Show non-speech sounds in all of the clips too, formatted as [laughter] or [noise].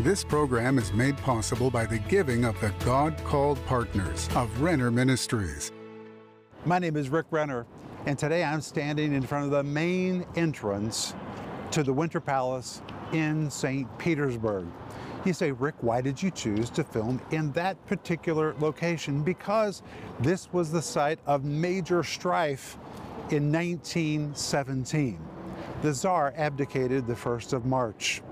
This program is made possible by the giving of the God called partners of Renner Ministries. My name is Rick Renner, and today I'm standing in front of the main entrance to the Winter Palace in St. Petersburg. You say, Rick, why did you choose to film in that particular location? Because this was the site of major strife in 1917. The Tsar abdicated the 1st of March.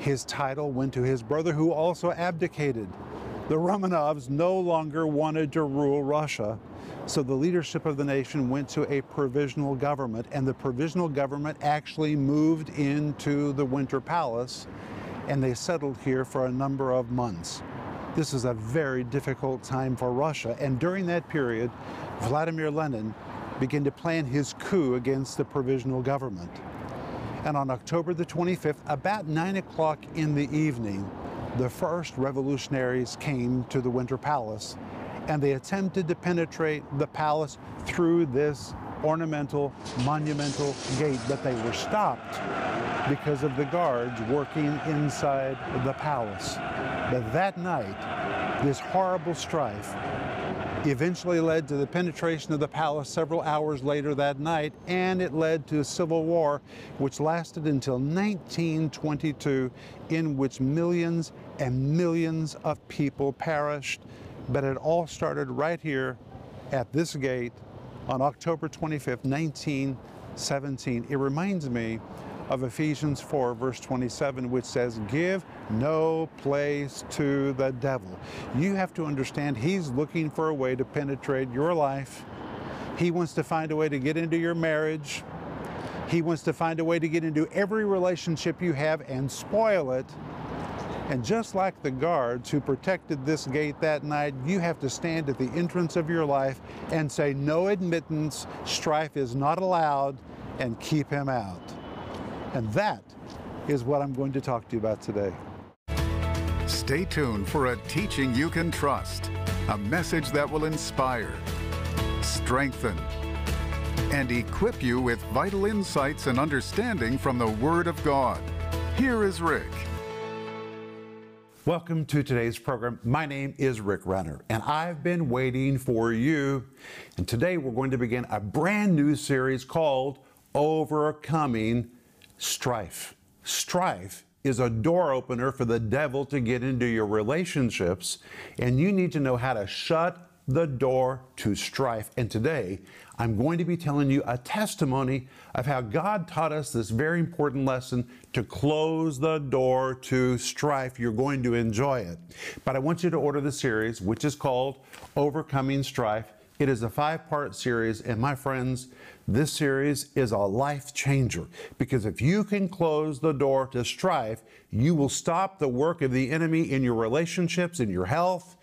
His title went to his brother, who also abdicated. The Romanovs no longer wanted to rule Russia, so the leadership of the nation went to a provisional government, and the provisional government actually moved into the Winter Palace, and they settled here for a number of months. This is a very difficult time for Russia, and during that period, Vladimir Lenin began to plan his coup against the provisional government. And on October the 25th, about 9 o'clock in the evening, the first revolutionaries came to the Winter Palace and they attempted to penetrate the palace through this ornamental, monumental gate, but they were stopped because of the guards working inside the palace. But that night, this horrible strife eventually led to the penetration of the palace several hours later that night, and it led to a civil war which lasted until 1922, in which millions and millions of people perished. But it all started right here at this gate on October 25th, 1917. It reminds me of Ephesians 4, verse 27, which says, Give no place to the devil. You have to understand he's looking for a way to penetrate your life. He wants to find a way to get into your marriage. He wants to find a way to get into every relationship you have and spoil it. And just like the guards who protected this gate that night, you have to stand at the entrance of your life and say, No admittance, strife is not allowed, and keep him out. And that is what I'm going to talk to you about today. Stay tuned for a teaching you can trust, a message that will inspire, strengthen, and equip you with vital insights and understanding from the Word of God. Here is Rick. Welcome to today's program. My name is Rick Renner, and I've been waiting for you. And today we're going to begin a brand new series called Overcoming strife. Strife is a door opener for the devil to get into your relationships, and you need to know how to shut the door to strife. And today, I'm going to be telling you a testimony of how God taught us this very important lesson to close the door to strife. You're going to enjoy it. But I want you to order the series, which is called Overcoming Strife. It is a five part series, and my friends, this series is a life changer because if you can close the door to strife, you will stop the work of the enemy in your relationships, in your health,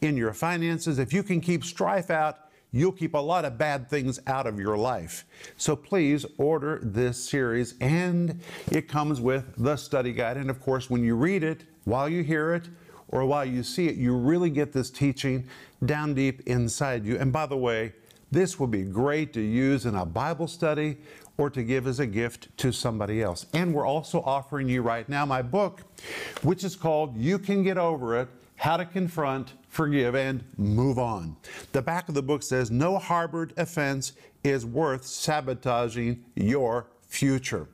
in your finances. If you can keep strife out, you'll keep a lot of bad things out of your life. So please order this series, and it comes with the study guide. And of course, when you read it, while you hear it, or while you see it, you really get this teaching down deep inside you. And by the way, this will be great to use in a Bible study or to give as a gift to somebody else. And we're also offering you right now my book, which is called You Can Get Over It How to Confront, Forgive, and Move On. The back of the book says, No harbored offense is worth sabotaging your future.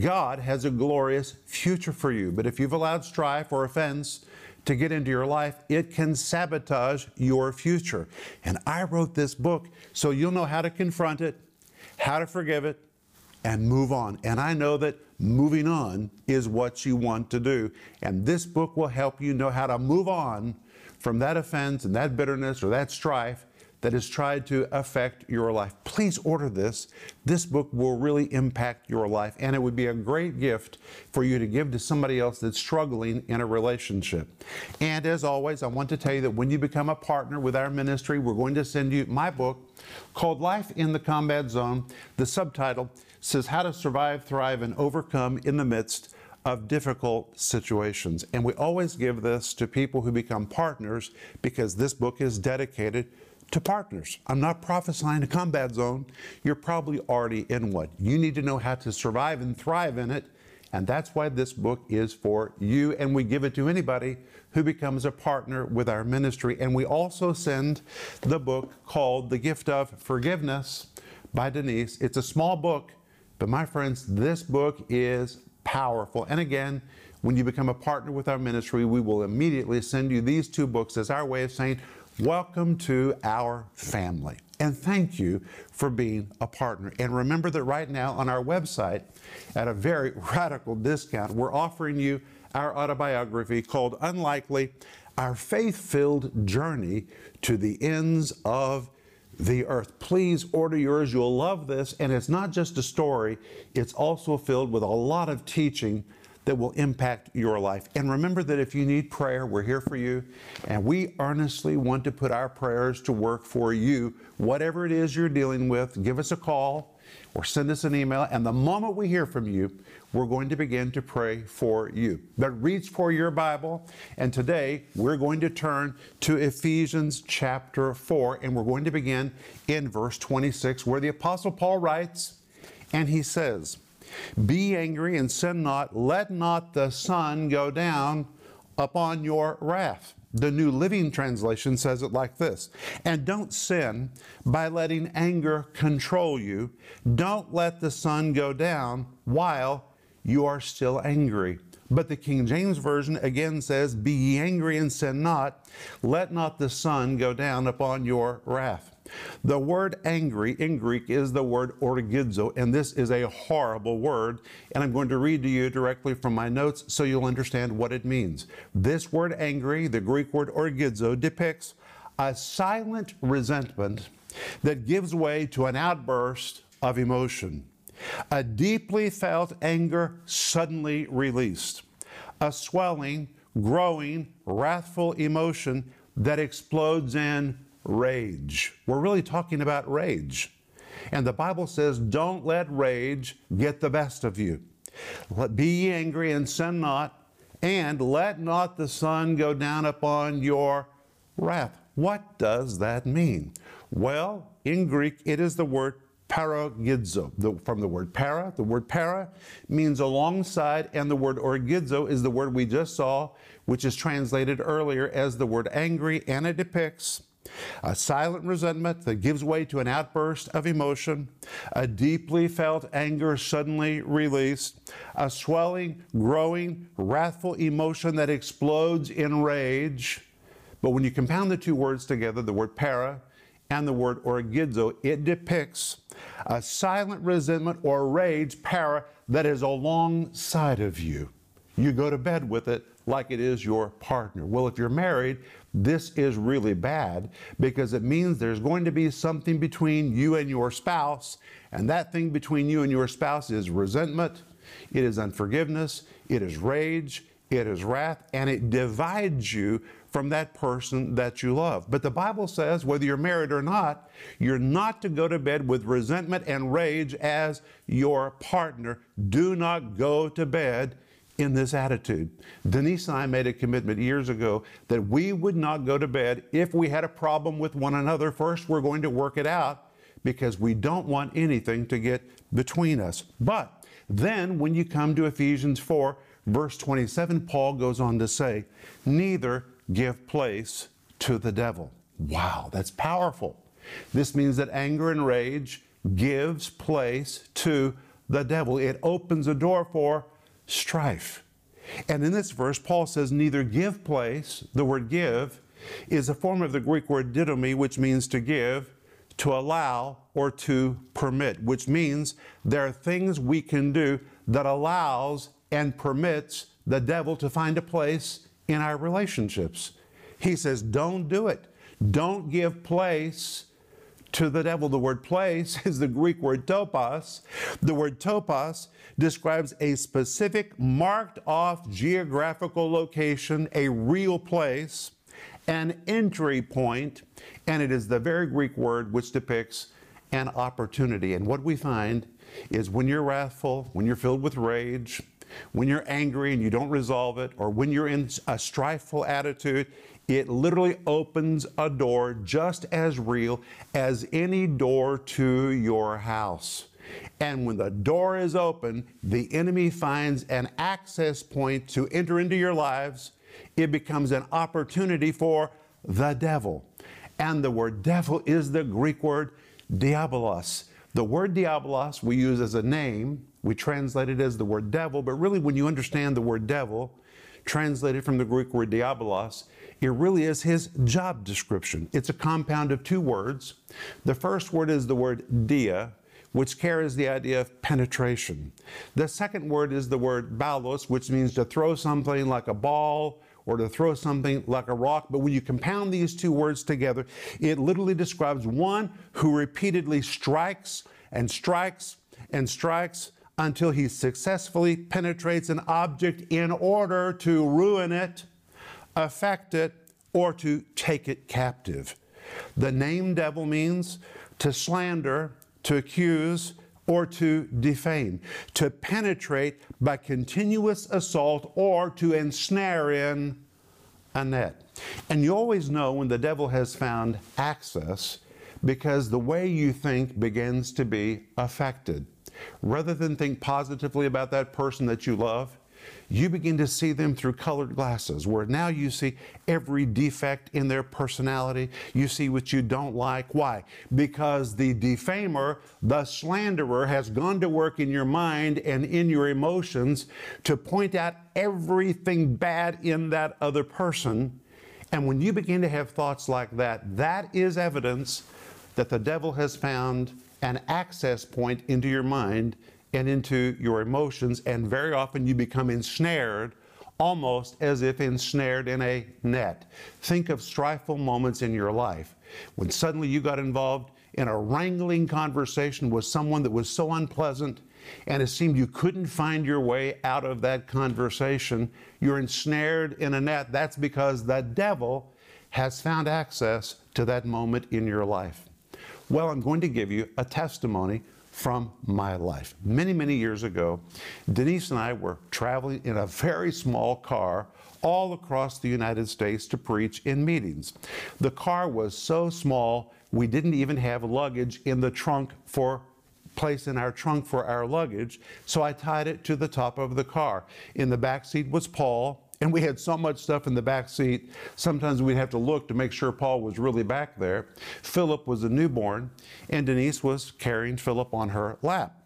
God has a glorious future for you, but if you've allowed strife or offense, to get into your life, it can sabotage your future. And I wrote this book so you'll know how to confront it, how to forgive it, and move on. And I know that moving on is what you want to do. And this book will help you know how to move on from that offense and that bitterness or that strife that has tried to affect your life. Please order this. This book will really impact your life, and it would be a great gift for you to give to somebody else that's struggling in a relationship. And as always, I want to tell you that when you become a partner with our ministry, we're going to send you my book called Life in the Combat Zone. The subtitle says How to Survive, Thrive, and Overcome in the Midst of difficult situations. And we always give this to people who become partners because this book is dedicated to partners. I'm not prophesying a combat zone. You're probably already in one. You need to know how to survive and thrive in it And that's why this book is for you. And we give it to anybody who becomes a partner with our ministry. And we also send the book called The Gift of Forgiveness by Denise. It's a small book, but my friends, this book is powerful. And again, when you become a partner with our ministry, we will immediately send you these two books as our way of saying, Welcome to our family. And thank you for being a partner. And remember that right now on our website, at a very [laughs] radical discount, we're offering you our autobiography called Unlikely Our Faith Filled Journey to the Ends of the Earth. Please order yours. You'll love this. And it's not just a story, it's also filled with a lot of teaching that will impact your life. And remember that if you need prayer, we're here for you. And we earnestly want to put our prayers to work for you. Whatever it is you're dealing with, give us a call or send us an email. And the moment we hear from you, we're going to begin to pray for you. But reach for your Bible. And today we're going to turn to Ephesians chapter 4. And we're going to begin in verse 26, where the Apostle Paul writes, and he says, be angry and sin not. Let not the sun go down upon your wrath. The New Living Translation says it like this And don't sin by letting anger control you. Don't let the sun go down while you are still angry. But the King James Version again says, Be ye angry and sin not. Let not the sun go down upon your wrath. The word angry in Greek is the word orgidzo, and this is a horrible word. And I'm going to read to you directly from my notes so you'll understand what it means. This word angry, the Greek word orgidzo, depicts a silent resentment that gives way to an outburst of emotion. A deeply felt anger suddenly released. A swelling, growing, wrathful emotion that explodes in rage. We're really talking about rage. And the Bible says, don't let rage get the best of you. Be ye angry and sin not, and let not the sun go down upon your wrath. What does that mean? Well, in Greek, it is the word paragidzo. The, from the word para, the word para means alongside, and the word orgidzo is the word we just saw, which is translated earlier as the word angry, and it depicts a silent resentment that gives way to an outburst of emotion, a deeply felt anger suddenly released, a swelling, growing, wrathful emotion that explodes in rage. But when you compound the two words together, the word para and the word orgidzo, it depicts a silent resentment or rage, para, that is alongside of you. You go to bed with it like it is your partner. Well, if you're married, this is really bad because it means there's going to be something between you and your spouse, and that thing between you and your spouse is resentment, it is unforgiveness, it is rage, it is wrath, and it divides you from that person that you love. But the Bible says, whether you're married or not, you're not to go to bed with resentment and rage as your partner. Do not go to bed in this attitude. Denise and I made a commitment years ago that we would not go to bed if we had a problem with one another. First, we're going to work it out because we don't want anything to get between us. But then, when you come to Ephesians 4, verse 27, Paul goes on to say, Neither give place to the devil. Wow, that's powerful. This means that anger and rage gives place to the devil. It opens a door for strife. And in this verse, Paul says, neither give place, the word give, is a form of the Greek word didomi, which means to give, to allow, or to permit, which means there are things we can do that allows and permits the devil to find a place in our relationships. He says, don't do it. Don't give place to the devil. The word place [laughs] is the Greek word topos. The word topos describes a specific marked off geographical location, a real place, an entry point, and it is the very Greek word which depicts an opportunity. And what we find is when you're wrathful, when you're filled with rage, when you're angry and you don't resolve it, or when you're in a strifeful attitude, it literally opens a door just as real as any door to your house. And when the door is open, the enemy finds an access point to enter into your lives. It becomes an opportunity for the devil. And the word devil is the Greek word diabolos. The word diabolos we use as a name, we translate it as the word devil, but really when you understand the word devil, translated from the Greek word diabolos, it really is his job description. It's a compound of two words. The first word is the word dia, which carries the idea of penetration. The second word is the word balos, which means to throw something like a ball or to throw something like a rock. But when you compound these two words together, it literally describes one who repeatedly strikes and strikes and strikes until he successfully penetrates an object in order to ruin it, affect it, or to take it captive. The name devil means to slander, to accuse, or to defame, to penetrate by continuous assault, or to ensnare in a net. And you always know when the devil has found access because the way you think begins to be affected. Rather than think positively about that person that you love, you begin to see them through colored glasses, where now you see every defect in their personality. You see what you don't like. Why? Because the defamer, the slanderer, has gone to work in your mind and in your emotions to point out everything bad in that other person. And when you begin to have thoughts like that, that is evidence that the devil has found an access point into your mind and into your emotions, and very often you become ensnared, almost as if ensnared in a net. Think of strifeful moments in your life when suddenly you got involved in a wrangling conversation with someone that was so unpleasant and it seemed you couldn't find your way out of that conversation. You're ensnared in a net. That's because the devil has found access to that moment in your life. Well, I'm going to give you a testimony from my life. Many, many years ago, Denise and I were traveling in a very small car all across the United States to preach in meetings. The car was so small, we didn't even have luggage in the trunk for place in our trunk for our luggage, so I tied it to the top of the car. In the back seat was Paul, and we had so much stuff in the back seat, sometimes we'd have to look to make sure Paul was really back there. Philip was a newborn, and Denise was carrying Philip on her lap.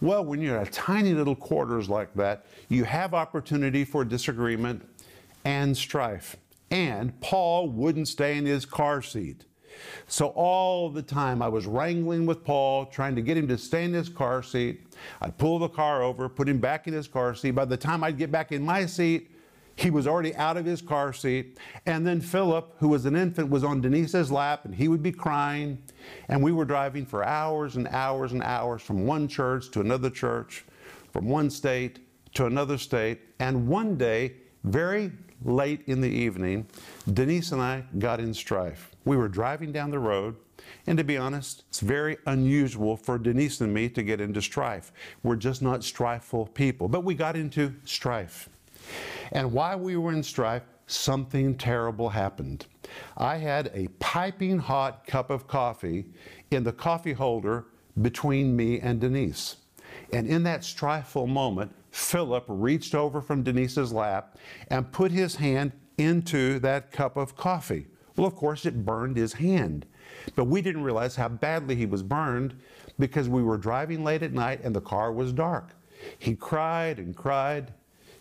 Well, when you're in tiny little quarters like that, you have opportunity for disagreement and strife. And Paul wouldn't stay in his car seat. So all the time I was wrangling with Paul, trying to get him to stay in his car seat. I'd pull the car over, put him back in his car seat. By the time I'd get back in my seat, he was already out of his car seat. And then Philip, who was an infant, was on Denise's lap and he would be crying. And we were driving for hours and hours and hours from one church to another church, from one state to another state. And one day, very late in the evening, Denise and I got in strife. We were driving down the road. And to be honest, it's very unusual for Denise and me to get into strife. We're just not strifeful people, but we got into strife. And while we were in strife, something terrible happened. I had a piping hot cup of coffee in the coffee holder between me and Denise. And in that strifeful moment, Philip reached over from Denise's lap and put his hand into that cup of coffee. Well, of course, it burned his hand. But we didn't realize how badly he was burned because we were driving late at night and the car was dark. He cried and cried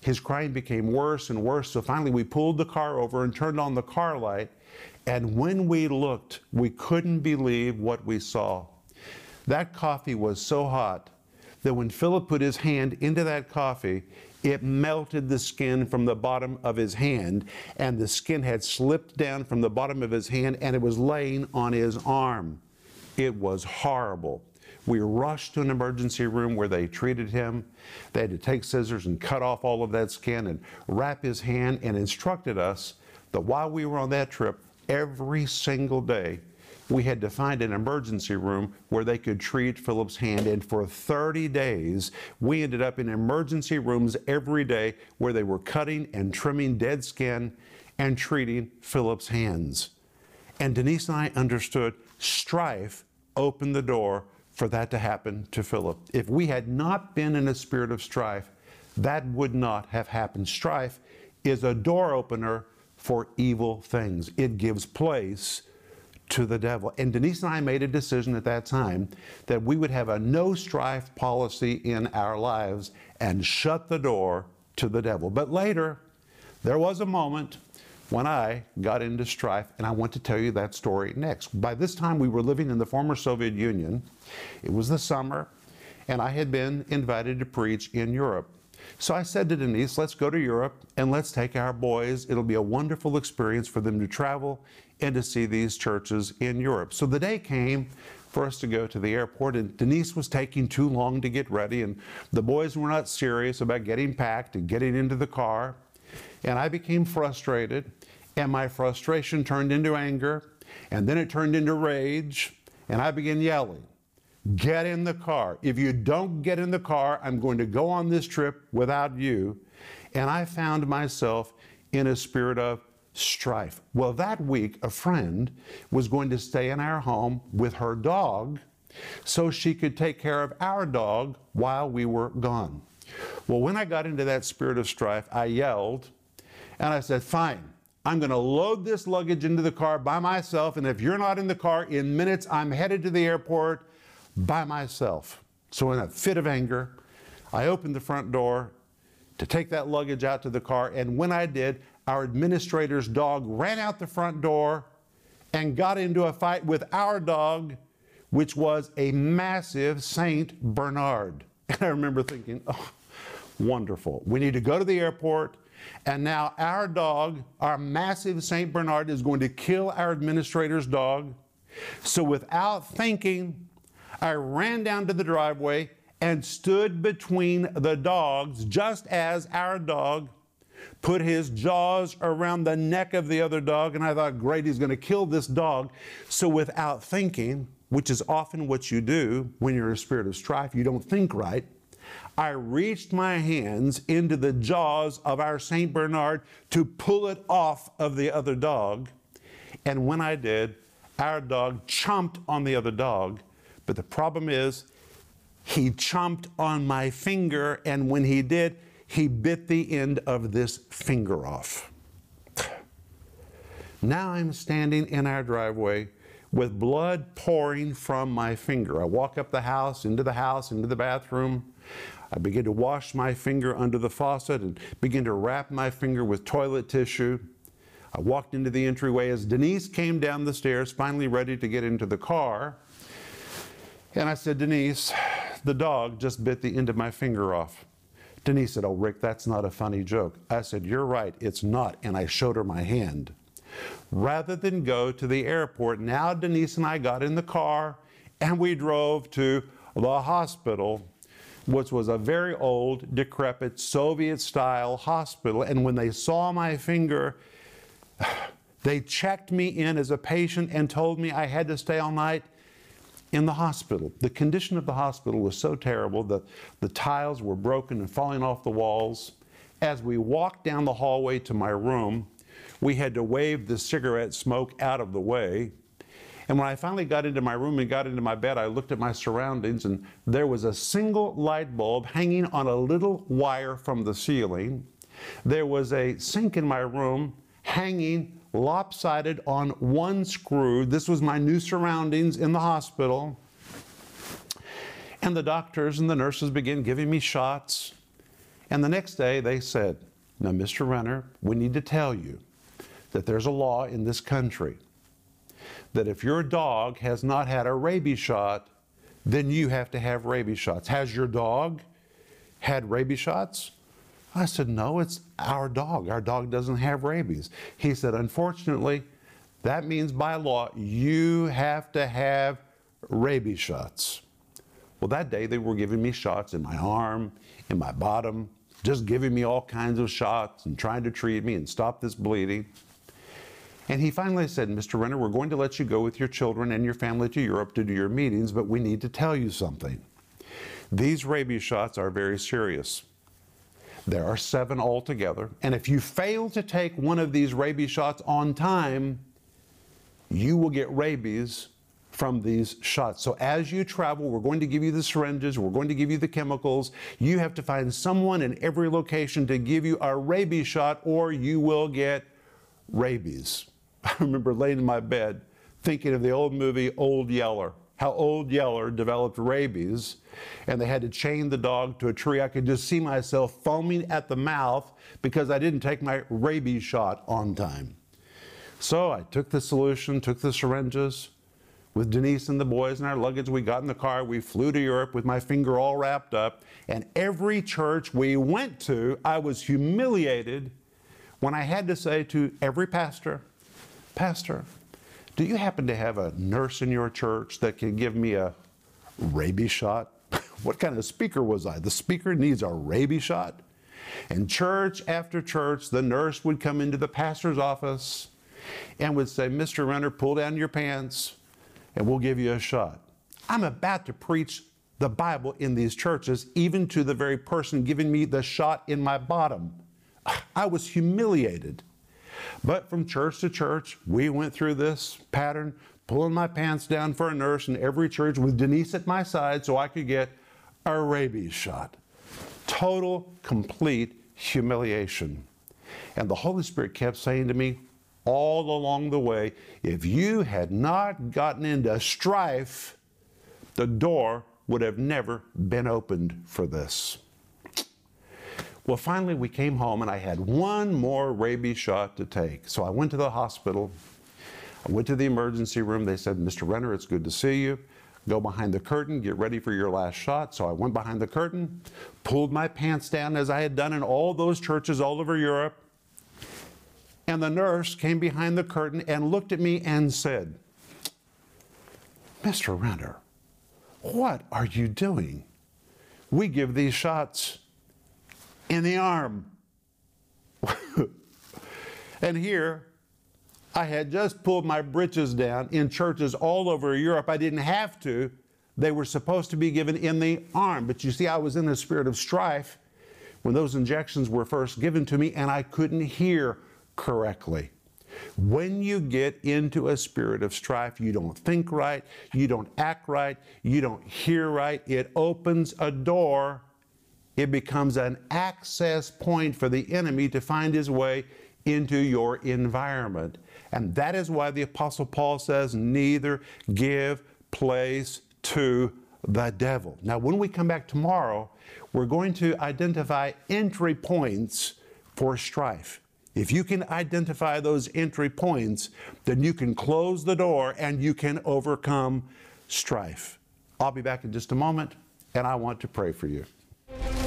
his crying became worse and worse. So finally, we pulled the car over and turned on the car light. And when we looked, we couldn't believe what we saw. That coffee was so hot that when Philip put his hand into that coffee, it melted the skin from the bottom of his hand, and the skin had slipped down from the bottom of his hand and it was laying on his arm. It was horrible. We rushed to an emergency room where they treated him. They had to take scissors and cut off all of that skin and wrap his hand and instructed us that while we were on that trip, every single day, we had to find an emergency room where they could treat Philip's hand. And for 30 days, we ended up in emergency rooms every day where they were cutting and trimming dead skin and treating Philip's hands. And Denise and I understood strife opened the door for that to happen to Philip. If we had not been in a spirit of strife, that would not have happened. Strife is a door opener for evil things, it gives place to the devil. And Denise and I made a decision at that time that we would have a no strife policy in our lives and shut the door to the devil. But later, there was a moment when I got into strife, and I want to tell you that story next. By this time, we were living in the former Soviet Union. It was the summer, and I had been invited to preach in Europe. So I said to Denise, let's go to Europe and let's take our boys. It'll be a wonderful experience for them to travel and to see these churches in Europe. So the day came for us to go to the airport, and Denise was taking too long to get ready, and the boys were not serious about getting packed and getting into the car. And I became frustrated, and my frustration turned into anger, and then it turned into rage, and I began yelling. Get in the car. If you don't get in the car, I'm going to go on this trip without you. And I found myself in a spirit of strife. Well, that week, a friend was going to stay in our home with her dog so she could take care of our dog while we were gone. Well, when I got into that spirit of strife, I yelled and I said, Fine, I'm going to load this luggage into the car by myself. And if you're not in the car in minutes, I'm headed to the airport by myself. So, in a fit of anger, I opened the front door to take that luggage out to the car. And when I did, our administrator's dog ran out the front door and got into a fight with our dog, which was a massive St. Bernard. And I remember thinking, oh, wonderful. We need to go to the airport. And now our dog, our massive St. Bernard, is going to kill our administrator's dog. So without thinking, I ran down to the driveway and stood between the dogs just as our dog put his jaws around the neck of the other dog. And I thought, great, he's going to kill this dog. So without thinking, which is often what you do when you're in a spirit of strife, you don't think right. I reached my hands into the jaws of our St. Bernard to pull it off of the other dog. And when I did, our dog chomped on the other dog. But the problem is, he chomped on my finger, and when he did, he bit the end of this finger off. Now I'm standing in our driveway with blood pouring from my finger. I walk up the house, into the house, into the bathroom. I begin to wash my finger under the faucet and begin to wrap my finger with toilet tissue. I walked into the entryway as Denise came down the stairs, finally ready to get into the car. And I said, Denise, the dog just bit the end of my finger off. Denise said, Oh, Rick, that's not a funny joke. I said, You're right, it's not. And I showed her my hand. Rather than go to the airport, now Denise and I got in the car and we drove to the hospital which was a very old, decrepit, Soviet style hospital. And when they saw my finger, [sighs] they checked me in as a patient and told me I had to stay all night in the hospital. The condition of the hospital was so terrible that the tiles were broken and falling off the walls. As we walked down the hallway to my room, we had to wave the cigarette smoke out of the way and when I finally got into my room and got into my bed, I looked at my surroundings and there was a single light bulb hanging on a little wire from the ceiling. There was a sink in my room hanging lopsided on one screw. This was my new surroundings in the hospital. And the doctors and the nurses began giving me shots. And the next day they said, Now, Mr. Renner, we need to tell you that there's a law in this country that if your dog has not had a rabies shot, then you have to have rabies shots. Has your dog had rabies shots? I said, No, it's our dog. Our dog doesn't have rabies. He said, Unfortunately, that means by law you have to have rabies shots. Well, that day they were giving me shots in my arm, in my bottom, just giving me all kinds of shots and trying to treat me and stop this bleeding. And he finally said, Mr. Renner, we're going to let you go with your children and your family to Europe to do your meetings, but we need to tell you something. These rabies shots are very serious. There are seven altogether. And if you fail to take one of these rabies shots on time, you will get rabies from these shots. So as you travel, we're going to give you the syringes, we're going to give you the chemicals. You have to find someone in every location to give you a rabies shot or you will get rabies. [laughs] I remember laying in my bed thinking of the old movie Old Yeller, how Old Yeller developed rabies and they had to chain the dog to a tree. I could just see myself foaming at the mouth because I didn't take my rabies shot on time. So I took the solution, took the syringes, with Denise and the boys and our luggage. We got in the car, we flew to Europe with my finger all wrapped up. And every church we went to, I was humiliated when I had to say to every pastor, Pastor, do you happen to have a nurse in your church that can give me a rabies shot? [laughs] what kind of speaker was I? The speaker needs a rabies shot? And church after church, the nurse would come into the pastor's office and would say, Mr. Renner, pull down your pants and we'll give you a shot. I'm about to preach the Bible in these churches, even to the very person giving me the shot in my bottom. [sighs] I was humiliated. But from church to church, we went through this pattern, pulling my pants down for a nurse in every church with Denise at my side so I could get a rabies shot. Total, complete humiliation. And the Holy Spirit kept saying to me, all along the way. If you had not gotten into strife, the door would have never been opened for this. Well, finally, we came home and I had one more rabies shot to take. So I went to the hospital. I went to the emergency room. They said, Mr. Renner, it's good to see you. Go behind the curtain, get ready for your last shot. So I went behind the curtain, pulled my pants down as I had done in all those churches all over Europe. And the nurse came behind the curtain and looked at me and said, Mr. Renner, what are you doing? We give these shots in the arm. and here, I had just pulled my britches down in churches all over Europe. I didn't have to. They were supposed to be given in the arm. But you see, I was in a spirit of strife when those injections were first given to me, and I couldn't hear correctly. When you get into a spirit of strife, you don't think right, you don't act right, you don't hear right. It opens a door. It becomes an access point for the enemy to find his way into your environment. And that is why the Apostle Paul says, neither give place to the devil. Now, when we come back tomorrow, we're going to identify entry points for strife. If you can identify those entry points, then you can close the door and you can overcome strife. I'll be back in just a moment, and I want to pray for you.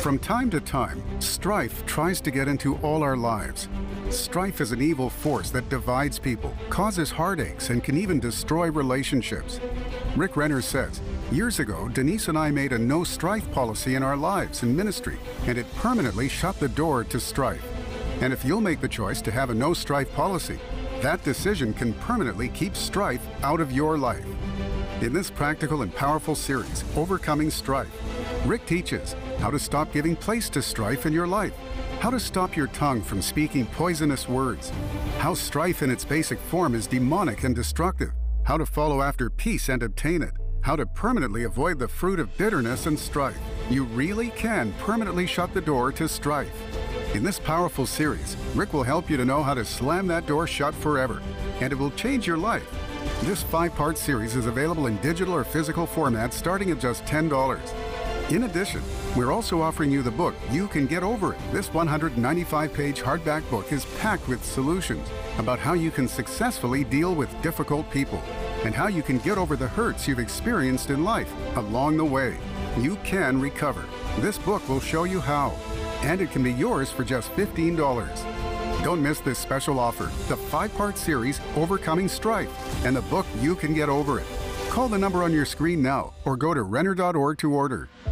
From time to time, strife tries to get into all our lives. Strife is an evil force that divides people, causes heartaches, and can even destroy relationships. Rick Renner says, Years ago, Denise and I made a no strife policy in our lives and ministry, and it permanently shut the door to strife. And if you'll make the choice to have a no strife policy, that decision can permanently keep strife out of your life. In this practical and powerful series, Overcoming Strife, Rick teaches how to stop giving place to strife in your life, how to stop your tongue from speaking poisonous words, how strife in its basic form is demonic and destructive, how to follow after peace and obtain it, how to permanently avoid the fruit of bitterness and strife. You really can permanently shut the door to strife. In this powerful series, Rick will help you to know how to slam that door shut forever, and it will change your life. This five part series is available in digital or physical format starting at just $10. In addition, we're also offering you the book You Can Get Over It. This 195 page hardback book is packed with solutions about how you can successfully deal with difficult people and how you can get over the hurts you've experienced in life along the way. You can recover. This book will show you how and it can be yours for just $15. Don't miss this special offer the five part series Overcoming Strife and the book You Can Get Over It. Call the number on your screen now or go to Renner.org to order.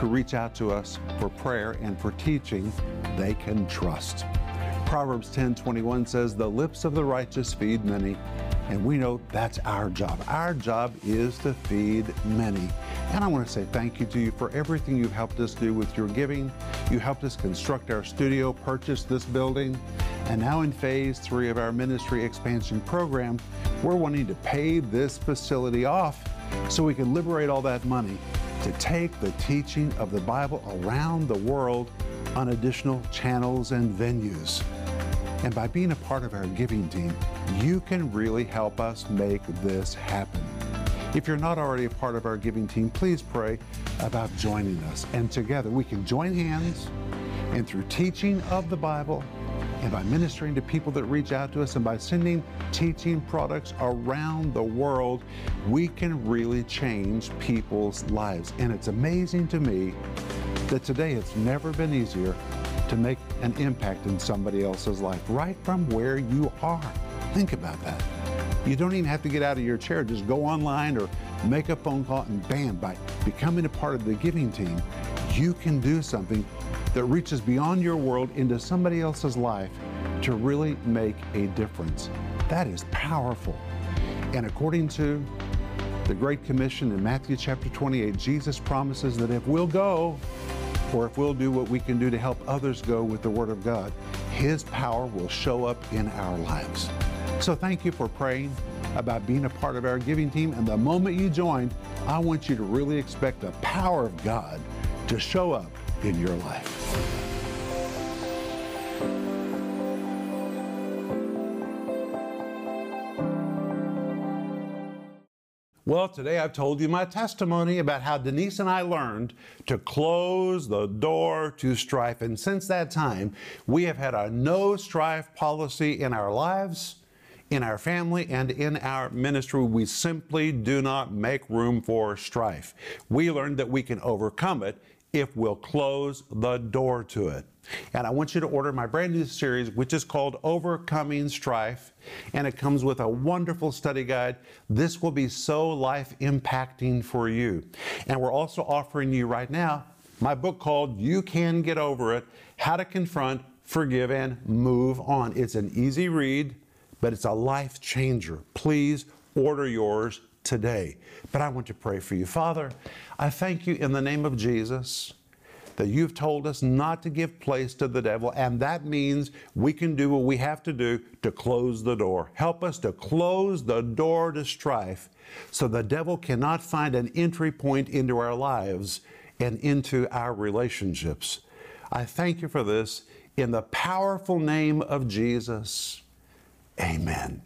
who reach out to us for prayer and for teaching they can trust. Proverbs 10:21 says, "The lips of the righteous feed many." And we know that's our job. Our job is to feed many. And I want to say thank you to you for everything you've helped us do with your giving. You helped us construct our studio, purchase this building, and now in phase three of our ministry expansion program, we're wanting to pay this facility off so we can liberate all that money to take the teaching of the Bible around the world on additional channels and venues. And by being a part of our giving team, you can really help us make this happen. If you're not already a part of our giving team, please pray about joining us. And together we can join hands and through teaching of the Bible and by ministering to people that reach out to us and by sending teaching products around the world, we can really change people's lives. And it's amazing to me that today it's never been easier to make an impact in somebody else's life right from where you are. Think about that. You don't even have to get out of your chair. Just go online or make a phone call and bam, by becoming a part of the giving team, you can do something that reaches beyond your world into somebody else's life to really make a difference. That is powerful. And according to the Great Commission in Matthew chapter 28, Jesus promises that if we'll go, or if we'll do what we can do to help others go with the Word of God, His power will show up in our lives. So thank you for praying about being a part of our giving team. And the moment you join, I want you to really expect the power of God to show up in your life. Well, today I've told you my testimony about how Denise and I learned to close the door to strife. And since that time, we have had a no strife policy in our lives, in our family, and in our ministry. We simply do not make room for strife. We learned that we can overcome it if we'll close the door to it. And I want you to order my brand new series, which is called Overcoming Strife. And it comes with a wonderful study guide. This will be so life impacting for you. And we're also offering you right now my book called You Can Get Over It How to Confront, Forgive, and Move On. It's an easy read, but it's a life changer. Please order yours today. But I want to pray for you. Father, I thank you in the name of Jesus that you've told us not to give place to the devil, and that means we can do what we have to do to close the door. Help us to close the door to strife so the devil cannot find an entry point into our lives and into our relationships. I thank you for this in the powerful name of Jesus. Amen.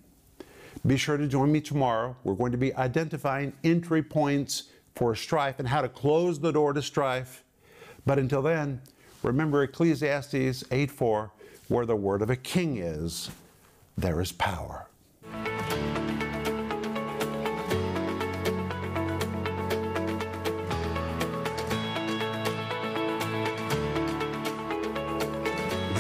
Be sure to join me tomorrow. We're going to be identifying entry points for strife and how to close the door to strife. But until then, remember Ecclesiastes 8:4, where the word of a king is, there is power.